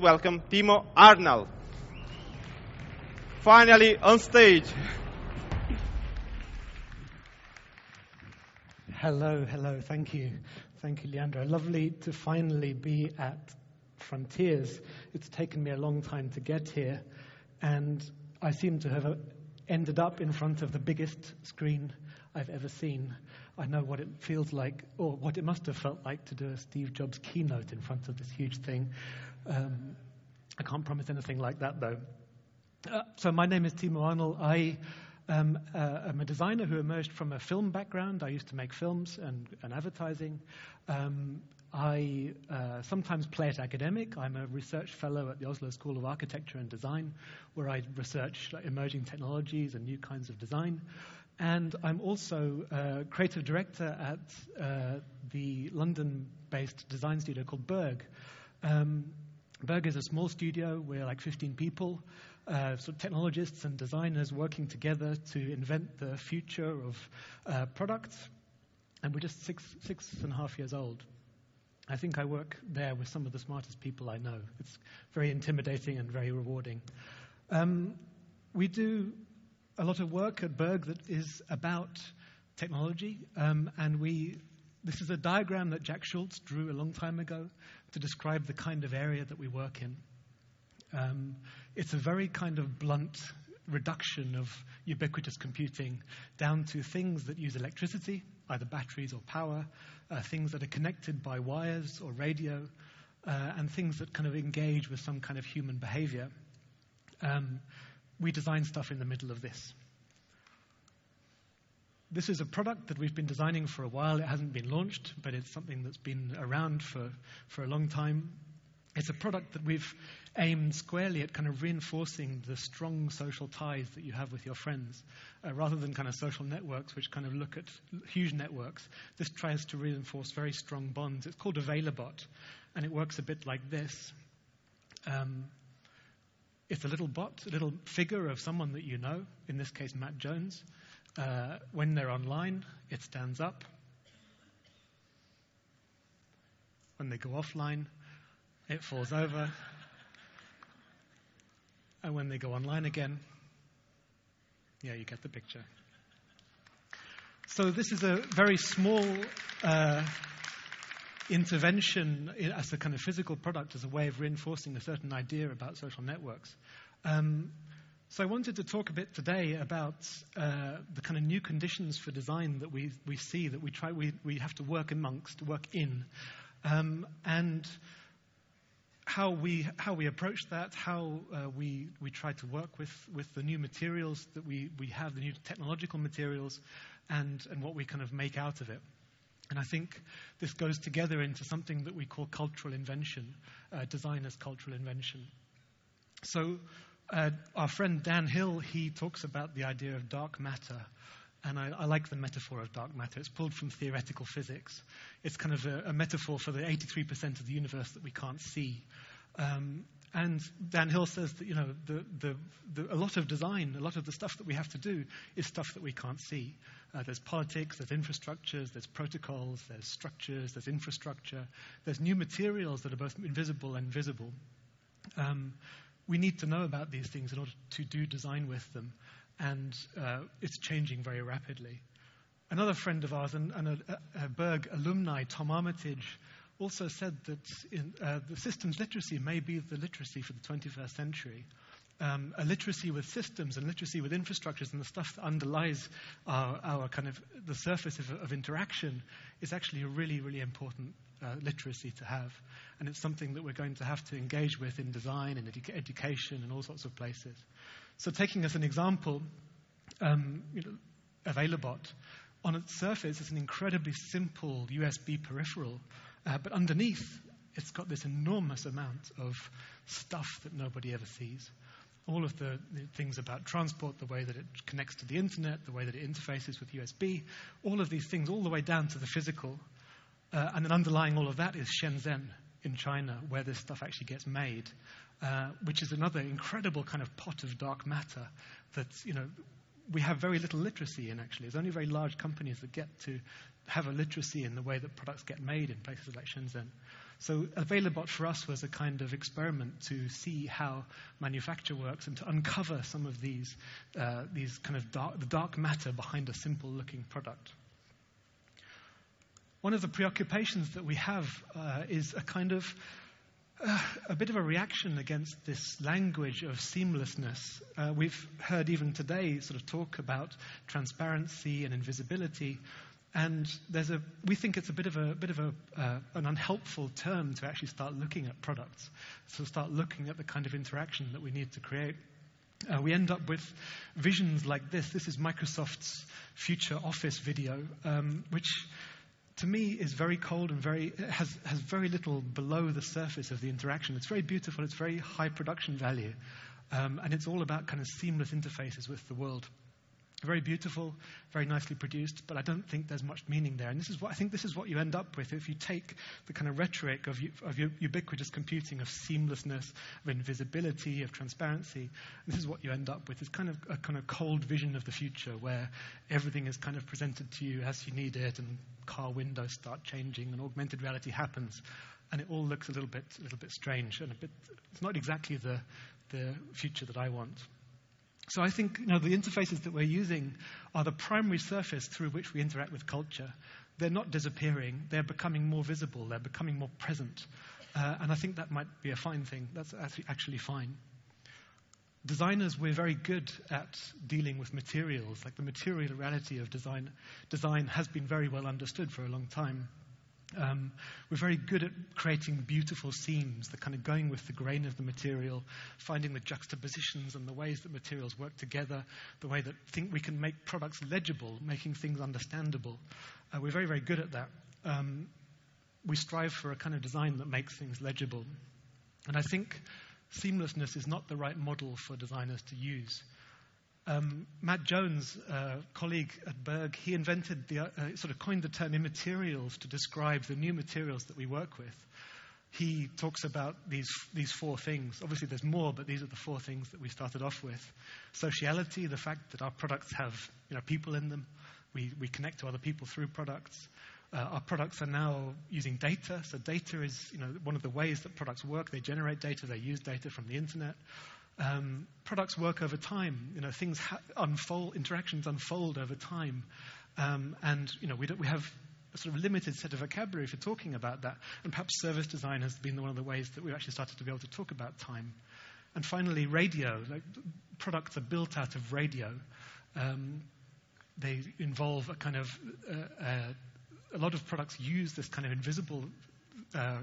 welcome Timo Arnall. Finally on stage. Hello, hello. Thank you. Thank you, Leandro. Lovely to finally be at Frontiers. It's taken me a long time to get here, and I seem to have uh, ended up in front of the biggest screen I've ever seen. I know what it feels like, or what it must have felt like to do a Steve Jobs keynote in front of this huge thing. Um, I can't promise anything like that, though. Uh, so, my name is Timo Arnall. I um, uh, I'm a designer who emerged from a film background. I used to make films and, and advertising. Um, I uh, sometimes play it academic. I'm a research fellow at the Oslo School of Architecture and Design, where I research emerging technologies and new kinds of design. And I'm also a creative director at uh, the London based design studio called Berg. Um, Berg is a small studio. We're like 15 people, uh, sort of technologists and designers working together to invent the future of uh, products. And we're just six, six and a half years old. I think I work there with some of the smartest people I know. It's very intimidating and very rewarding. Um, we do a lot of work at Berg that is about technology, um, and we. This is a diagram that Jack Schulze drew a long time ago to describe the kind of area that we work in. Um, it's a very kind of blunt reduction of ubiquitous computing down to things that use electricity, either batteries or power, uh, things that are connected by wires or radio, uh, and things that kind of engage with some kind of human behavior. Um, we design stuff in the middle of this. This is a product that we've been designing for a while. It hasn't been launched, but it's something that's been around for, for a long time. It's a product that we've aimed squarely at kind of reinforcing the strong social ties that you have with your friends, uh, rather than kind of social networks which kind of look at huge networks. This tries to reinforce very strong bonds. It's called Availabot, and it works a bit like this. Um, it's a little bot, a little figure of someone that you know, in this case, Matt Jones. Uh, when they're online, it stands up. When they go offline, it falls over. And when they go online again, yeah, you get the picture. So this is a very small uh, intervention as a kind of physical product, as a way of reinforcing a certain idea about social networks. Um, so I wanted to talk a bit today about uh, the kind of new conditions for design that we, we see that we try we, we have to work amongst, work in, um, and how we, how we approach that, how uh, we, we try to work with, with the new materials that we, we have, the new technological materials, and, and what we kind of make out of it. And I think this goes together into something that we call cultural invention, uh, design as cultural invention. So, uh, our friend Dan Hill, he talks about the idea of dark matter and I, I, like the metaphor of dark matter. It's pulled from theoretical physics. It's kind of a, a metaphor for the 83% of the universe that we can't see. Um, and Dan Hill says that you know the, the, the, a lot of design, a lot of the stuff that we have to do is stuff that we can't see. Uh, there's politics, there's infrastructures, there's protocols, there's structures, there's infrastructure, there's new materials that are both invisible and visible. Um, we need to know about these things in order to do design with them and uh, it's changing very rapidly. Another friend of ours, and, and a, a, Berg alumni, Tom Armitage, also said that in, uh, the systems literacy may be the literacy for the 21st century. Um, a literacy with systems and literacy with infrastructures and the stuff that underlies our, our kind of the surface of, of, interaction is actually a really, really important uh, literacy to have. And it's something that we're going to have to engage with in design and edu- education and all sorts of places. So, taking as an example, um, you know, Availabot, on its surface, it's an incredibly simple USB peripheral, uh, but underneath, it's got this enormous amount of stuff that nobody ever sees. All of the, the, things about transport, the way that it connects to the internet, the way that it interfaces with USB, all of these things, all the way down to the physical. Uh, and then underlying all of that is Shenzhen in China, where this stuff actually gets made. Uh, which is another incredible kind of pot of dark matter that, you know, we have very little literacy in actually. There's only very large companies that get to have a literacy in the way that products get made in places like Shenzhen. So Availabot for us was a kind of experiment to see how manufacture works and to uncover some of these, uh, these kind of dark, the dark matter behind a simple looking product. One of the preoccupations that we have uh, is a kind of uh, a bit of a reaction against this language of seamlessness. Uh, we've heard even today sort of talk about transparency and invisibility, and there's a, we think it's a bit of, a, bit of a, uh, an unhelpful term to actually start looking at products, to start looking at the kind of interaction that we need to create. Uh, we end up with visions like this. This is Microsoft's future office video, um, which to me is very cold and very has has very little below the surface of the interaction. It's very beautiful. It's very high production value, um, and it's all about kind of seamless interfaces with the world. Very beautiful, very nicely produced, but I don't think there's much meaning there. And this is what I think this is what you end up with if you take the kind of rhetoric of, of ubiquitous computing, of seamlessness, of invisibility, of transparency. This is what you end up with. It's kind of a kind of cold vision of the future where everything is kind of presented to you as you need it, and car windows start changing, and augmented reality happens, and it all looks a little bit, a little bit strange and a bit. It's not exactly the the future that I want. So I think you know, the interfaces that we're using are the primary surface through which we interact with culture. They're not disappearing, they're becoming more visible, they're becoming more present. Uh, and I think that might be a fine thing. That's actually fine. Designers, we're very good at dealing with materials. Like the material reality of design, design has been very well understood for a long time. Um, we're very good at creating beautiful scenes, the kind of going with the grain of the material, finding the juxtapositions and the ways that materials work together, the way that think we can make products legible, making things understandable. Uh, we're very, very good at that. Um, we strive for a kind of design that makes things legible. And I think seamlessness is not the right model for designers to use. Um, Matt Jones, uh, colleague at Berg, he invented the, uh, sort of coined the term immaterials to describe the new materials that we work with. He talks about these, these four things. Obviously, there's more, but these are the four things that we started off with. Sociality, the fact that our products have you know, people in them. We, we connect to other people through products. Uh, our products are now using data. So data is you know, one of the ways that products work. They generate data, they use data from the internet. Um, products work over time. You know, things ha- unfold, interactions unfold over time, um, and you know, we, we have a sort of limited set of vocabulary for talking about that. And perhaps service design has been one of the ways that we've actually started to be able to talk about time. And finally, radio. Like, products are built out of radio. Um, they involve a kind of uh, uh, a lot of products use this kind of invisible uh,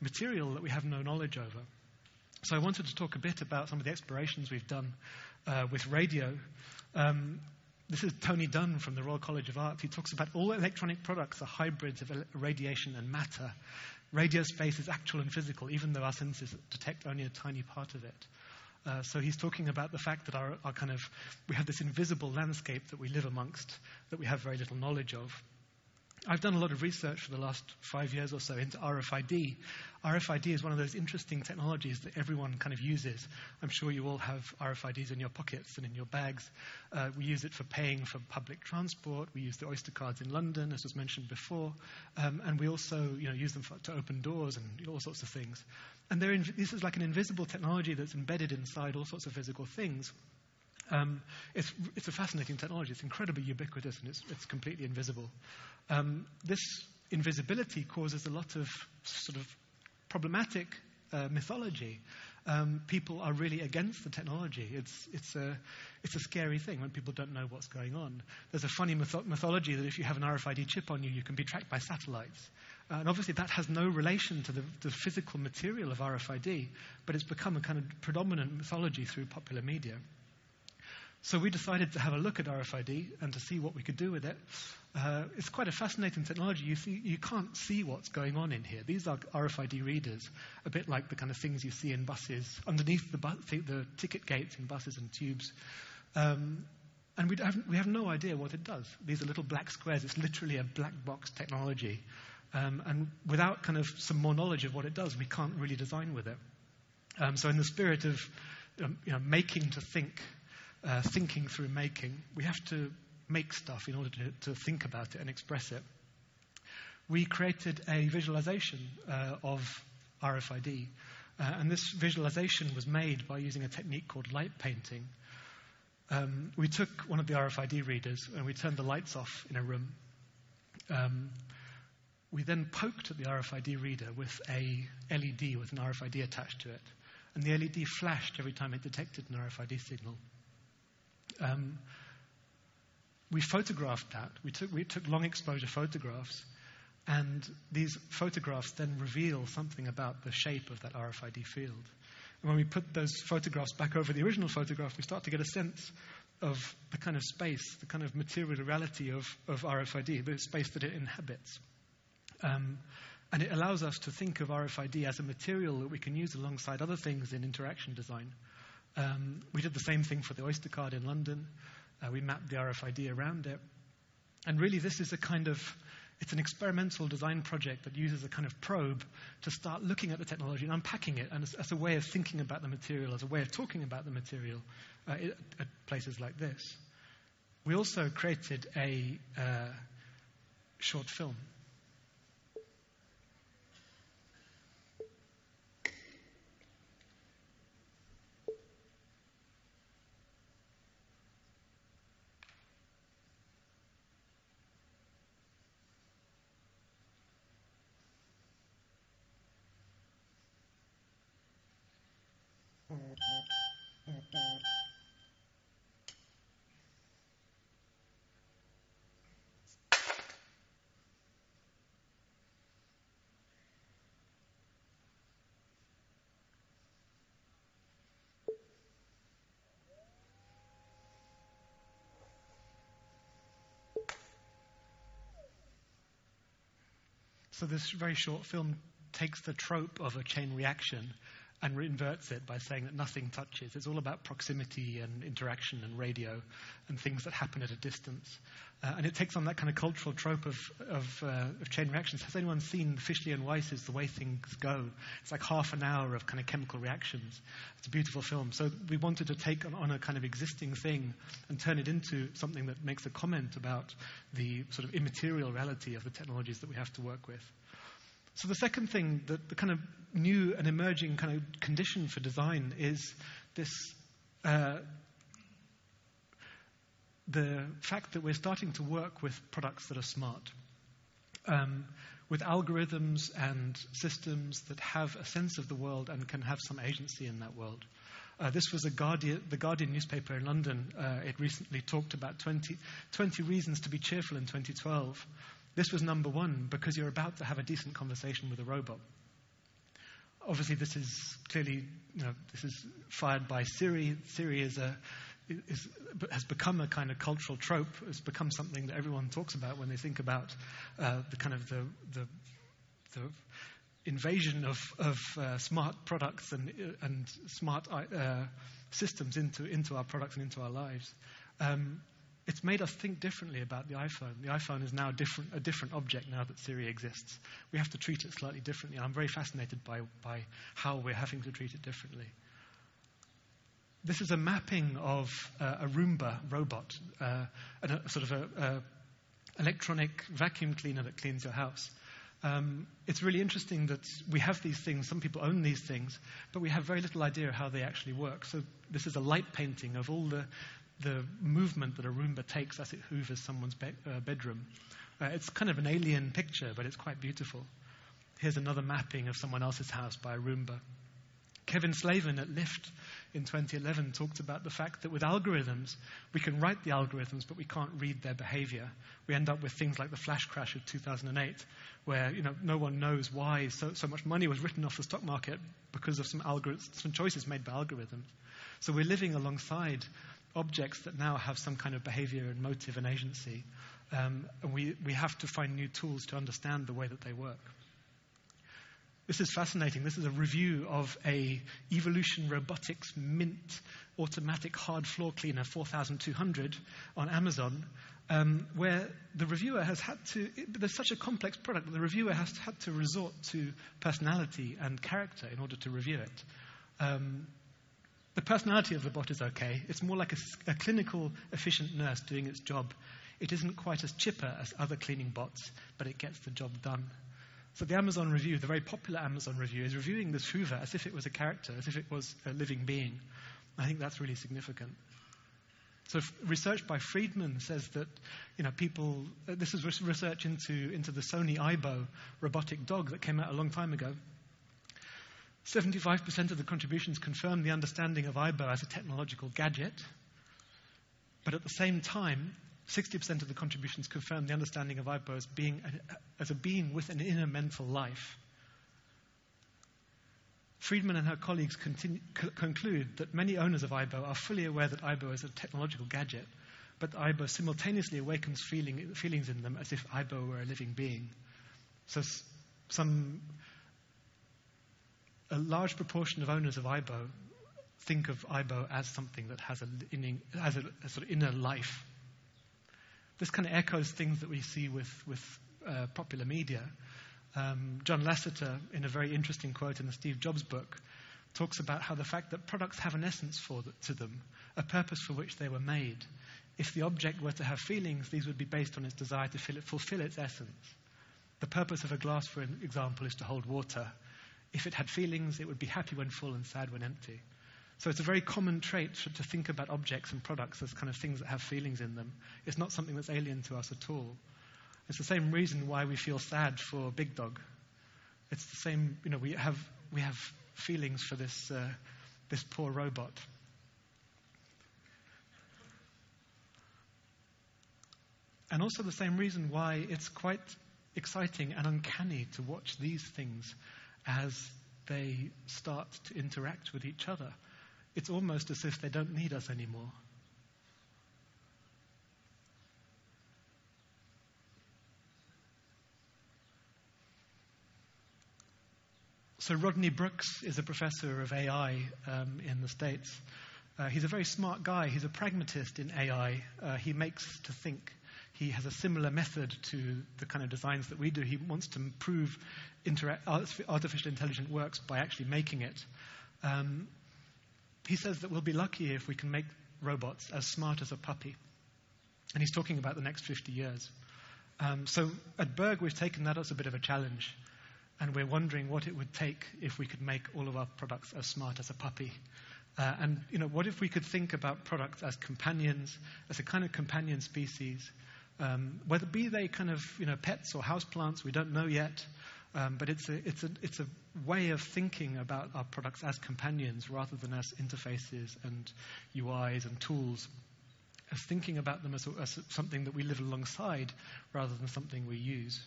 material that we have no knowledge over. So I wanted to talk a bit about some of the explorations we've done uh, with radio. Um, this is Tony Dunne from the Royal College of Art. He talks about all electronic products are hybrids of radiation and matter. Radio space is actual and physical, even though our senses detect only a tiny part of it. Uh, so he's talking about the fact that our, our kind of we have this invisible landscape that we live amongst that we have very little knowledge of. I've done a lot of research for the last five years or so into RFID. RFID is one of those interesting technologies that everyone kind of uses. I'm sure you all have RFIDs in your pockets and in your bags. Uh, we use it for paying for public transport. We use the Oyster cards in London, as was mentioned before. Um, and we also you know, use them for, to open doors and all sorts of things. And in, this is like an invisible technology that's embedded inside all sorts of physical things. Um, it's, it's, a fascinating technology. It's incredibly ubiquitous and it's, it's completely invisible. Um, this invisibility causes a lot of sort of problematic uh, mythology. Um, people are really against the technology. It's, it's, a, it's a scary thing when people don't know what's going on. There's a funny myth- mythology that if you have an RFID chip on you, you can be tracked by satellites. Uh, and obviously, that has no relation to the, the, physical material of RFID, but it's become a kind of predominant mythology through popular media. So we decided to have a look at RFID and to see what we could do with it. Uh, it's quite a fascinating technology. You, see, you can't see what's going on in here. These are RFID readers, a bit like the kind of things you see in buses, underneath the, bu- the ticket gates in buses and tubes. Um, and we have, we have no idea what it does. These are little black squares. It's literally a black box technology. Um, and without kind of some more knowledge of what it does, we can't really design with it. Um, so, in the spirit of um, you know, making to think uh, thinking through making. We have to make stuff in order to, to think about it and express it. we created a visualization uh, of RFID. Uh, and this visualization was made by using a technique called light painting. Um, we took one of the RFID readers and we turned the lights off in a room. Um, we then poked at the RFID reader with a LED with an RFID attached to it. And the LED flashed every time it detected an RFID signal. Um, we photographed that. We took, we took long exposure photographs. And these photographs then reveal something about the shape of that RFID field. And when we put those photographs back over the original photograph, we start to get a sense of the kind of space, the kind of material reality of, of RFID, the space that it inhabits. Um, and it allows us to think of RFID as a material that we can use alongside other things in interaction design. Um, we did the same thing for the Oyster card in London. Uh, we mapped the RFID around it. And really, this is a kind of it's an experimental design project that uses a kind of probe to start looking at the technology and unpacking it and as, as a way of thinking about the material, as a way of talking about the material uh, at places like this. We also created a uh, short film So this very short film takes the trope of a chain reaction and inverts it by saying that nothing touches. It's all about proximity and interaction and radio and things that happen at a distance. Uh, and it takes on that kind of cultural trope of, of, uh, of, chain reactions. Has anyone seen Fischli and Weiss's The Way Things Go? It's like half an hour of kind of chemical reactions. It's a beautiful film. So we wanted to take on a kind of existing thing and turn it into something that makes a comment about the sort of immaterial reality of the technologies that we have to work with. So the second thing, the, the kind of new and emerging kind of condition for design is this uh, the fact that we're starting to work with products that are smart, um, with algorithms and systems that have a sense of the world and can have some agency in that world. Uh, this was Guardian, the Guardian newspaper in London. Uh, it recently talked about 20, 20 reasons to be cheerful in 2012. This was number one because you're about to have a decent conversation with a robot. Obviously, this is clearly, you know, this is fired by Siri. Siri is a, is, has become a kind of cultural trope. It's become something that everyone talks about when they think about uh, the kind of the, the, the invasion of, of uh, smart products and, and smart uh, systems into, into our products and into our lives. Um, it's made us think differently about the iPhone. The iPhone is now different, a different object now that Siri exists. We have to treat it slightly differently. I'm very fascinated by, by how we're having to treat it differently. This is a mapping of uh, a Roomba robot, uh, a sort of a, electronic vacuum cleaner that cleans your house. Um, it's really interesting that we have these things, some people own these things, but we have very little idea how they actually work. So, this is a light painting of all the, the movement that a Roomba takes as it hoovers someone's be- uh, bedroom. Uh, it's kind of an alien picture, but it's quite beautiful. Here's another mapping of someone else's house by a Roomba. Kevin Slavin at Lift in 2011 talked about the fact that with algorithms, we can write the algorithms, but we can't read their behavior. We end up with things like the flash crash of 2008, where you know, no one knows why so, so much money was written off the stock market because of some, algorithms, some choices made by algorithms. So we're living alongside objects that now have some kind of behavior and motive and agency. Um, and we, we have to find new tools to understand the way that they work. This is fascinating. This is a review of a Evolution Robotics Mint automatic hard floor cleaner 4200 on Amazon, um, where the reviewer has had to, it, there's such a complex product that the reviewer has had to resort to personality and character in order to review it. Um, the personality of the bot is okay. It's more like a, a clinical, efficient nurse doing its job It isn't quite as chipper as other cleaning bots, but it gets the job done. So the Amazon review, the very popular Amazon review, is reviewing this Hoover as if it was a character, as if it was a living being. I think that's really significant. So research by Friedman says that you know people. This is research into into the Sony Aibo robotic dog that came out a long time ago. 75% of the contributions confirm the understanding of Aibo as a technological gadget, but at the same time, 60% of the contributions confirm the understanding of Aibo as being a, as a being with an inner mental life. Friedman and her colleagues continue, conclude that many owners of Aibo are fully aware that Aibo is a technological gadget, but Aibo simultaneously awakens feeling, feelings in them as if Aibo were a living being. So, s- some a large proportion of owners of Aibo think of Aibo as something that has a, a, a sort of inner life. This kind of echoes things that we see with, with uh, popular media. Um, John Lasseter, in a very interesting quote in the Steve Jobs book, talks about how the fact that products have an essence for the, to them, a purpose for which they were made. If the object were to have feelings, these would be based on its desire to it, fulfill its essence. The purpose of a glass, for example, is to hold water. If it had feelings, it would be happy when full and sad when empty. So it's a very common trait to think about objects and products as kind of things that have feelings in them. It's not something that's alien to us at all. It's the same reason why we feel sad for Big Dog. It's the same, you know, we have, we have feelings for this, uh, this poor robot. And also the same reason why it's quite exciting and uncanny to watch these things as they start to interact with each other. It's almost as if they don't need us anymore. So, Rodney Brooks is a professor of AI um, in the States. Uh, he's a very smart guy. He's a pragmatist in AI. Uh, he makes to think. He has a similar method to the kind of designs that we do. He wants to prove intera- artificial intelligence works by actually making it. Um, he says that we'll be lucky if we can make robots as smart as a puppy. And he's talking about the next 50 years. Um, so at Berg, we've taken that as a bit of a challenge. And we're wondering what it would take if we could make all of our products as smart as a puppy. Uh, and, you know, what if we could think about products as companions, as a kind of companion species, um, whether be they kind of, you know, pets or houseplants, we don't know yet. Um, but it's a, it's, a, it's a way of thinking about our products as companions rather than as interfaces and UIs and tools, as thinking about them as, as something that we live alongside rather than something we use.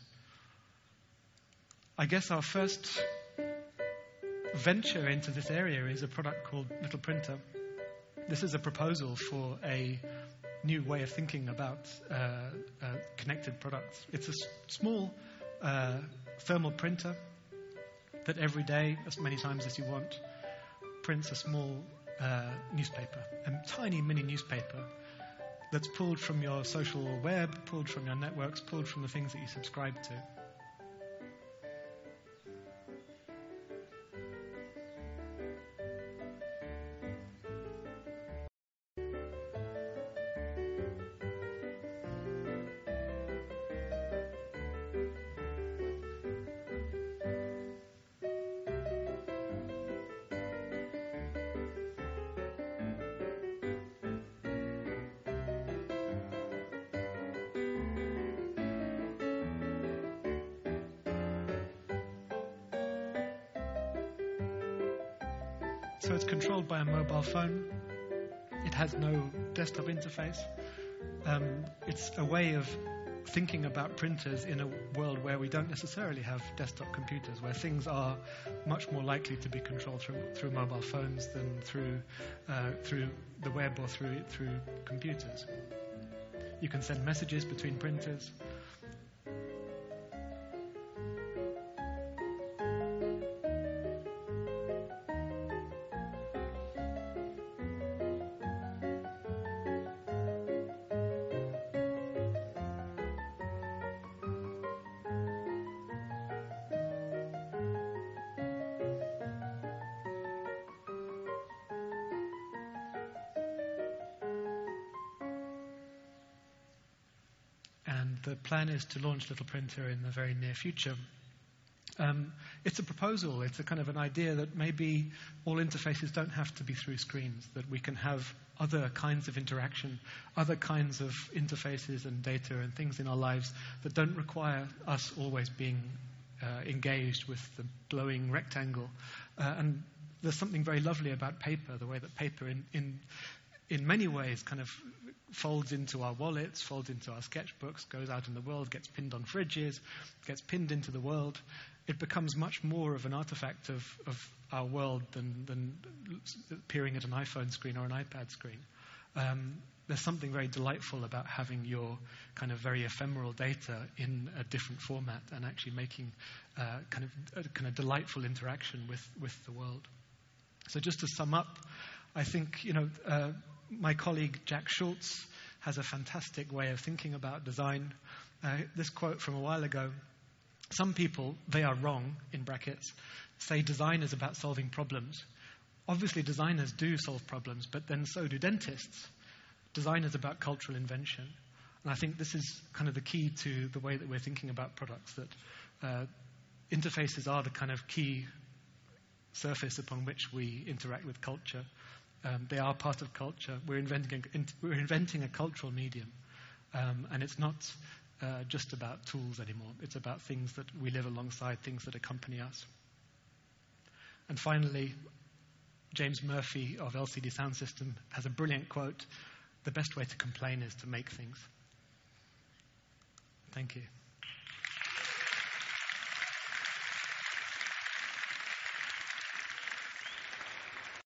I guess our first venture into this area is a product called Little Printer. This is a proposal for a new way of thinking about uh, uh, connected products. It's a small uh, thermal printer that every day, as many times as you want, prints a small uh, newspaper, a tiny mini newspaper that's pulled from your social web, pulled from your networks, pulled from the things that you subscribe to. Mobile phone. It has no desktop interface. Um, it's a way of thinking about printers in a world where we don't necessarily have desktop computers, where things are much more likely to be controlled through, through mobile phones than through, uh, through the web or through, through computers. You can send messages between printers. The plan is to launch Little Printer in the very near future. Um, it's a proposal, it's a kind of an idea that maybe all interfaces don't have to be through screens, that we can have other kinds of interaction, other kinds of interfaces and data and things in our lives that don't require us always being uh, engaged with the glowing rectangle. Uh, and there's something very lovely about paper, the way that paper, in, in, in many ways, kind of folds into our wallets, folds into our sketchbooks, goes out in the world, gets pinned on fridges, gets pinned into the world. It becomes much more of an artifact of, of our world than, than appearing at an iPhone screen or an iPad screen. Um, there's something very delightful about having your kind of very ephemeral data in a different format and actually making uh, kind of a kind of delightful interaction with, with the world. So just to sum up, I think you know uh, my colleague Jack Schulze has a fantastic way of thinking about design. Uh, this quote from a while ago some people, they are wrong, in brackets, say design is about solving problems. Obviously, designers do solve problems, but then so do dentists. Design is about cultural invention. And I think this is kind of the key to the way that we're thinking about products, that uh, interfaces are the kind of key surface upon which we interact with culture. Um, they are part of culture. We're inventing a, we're inventing a cultural medium. Um, and it's not uh, just about tools anymore. It's about things that we live alongside, things that accompany us. And finally, James Murphy of LCD Soundsystem has a brilliant quote The best way to complain is to make things. Thank you.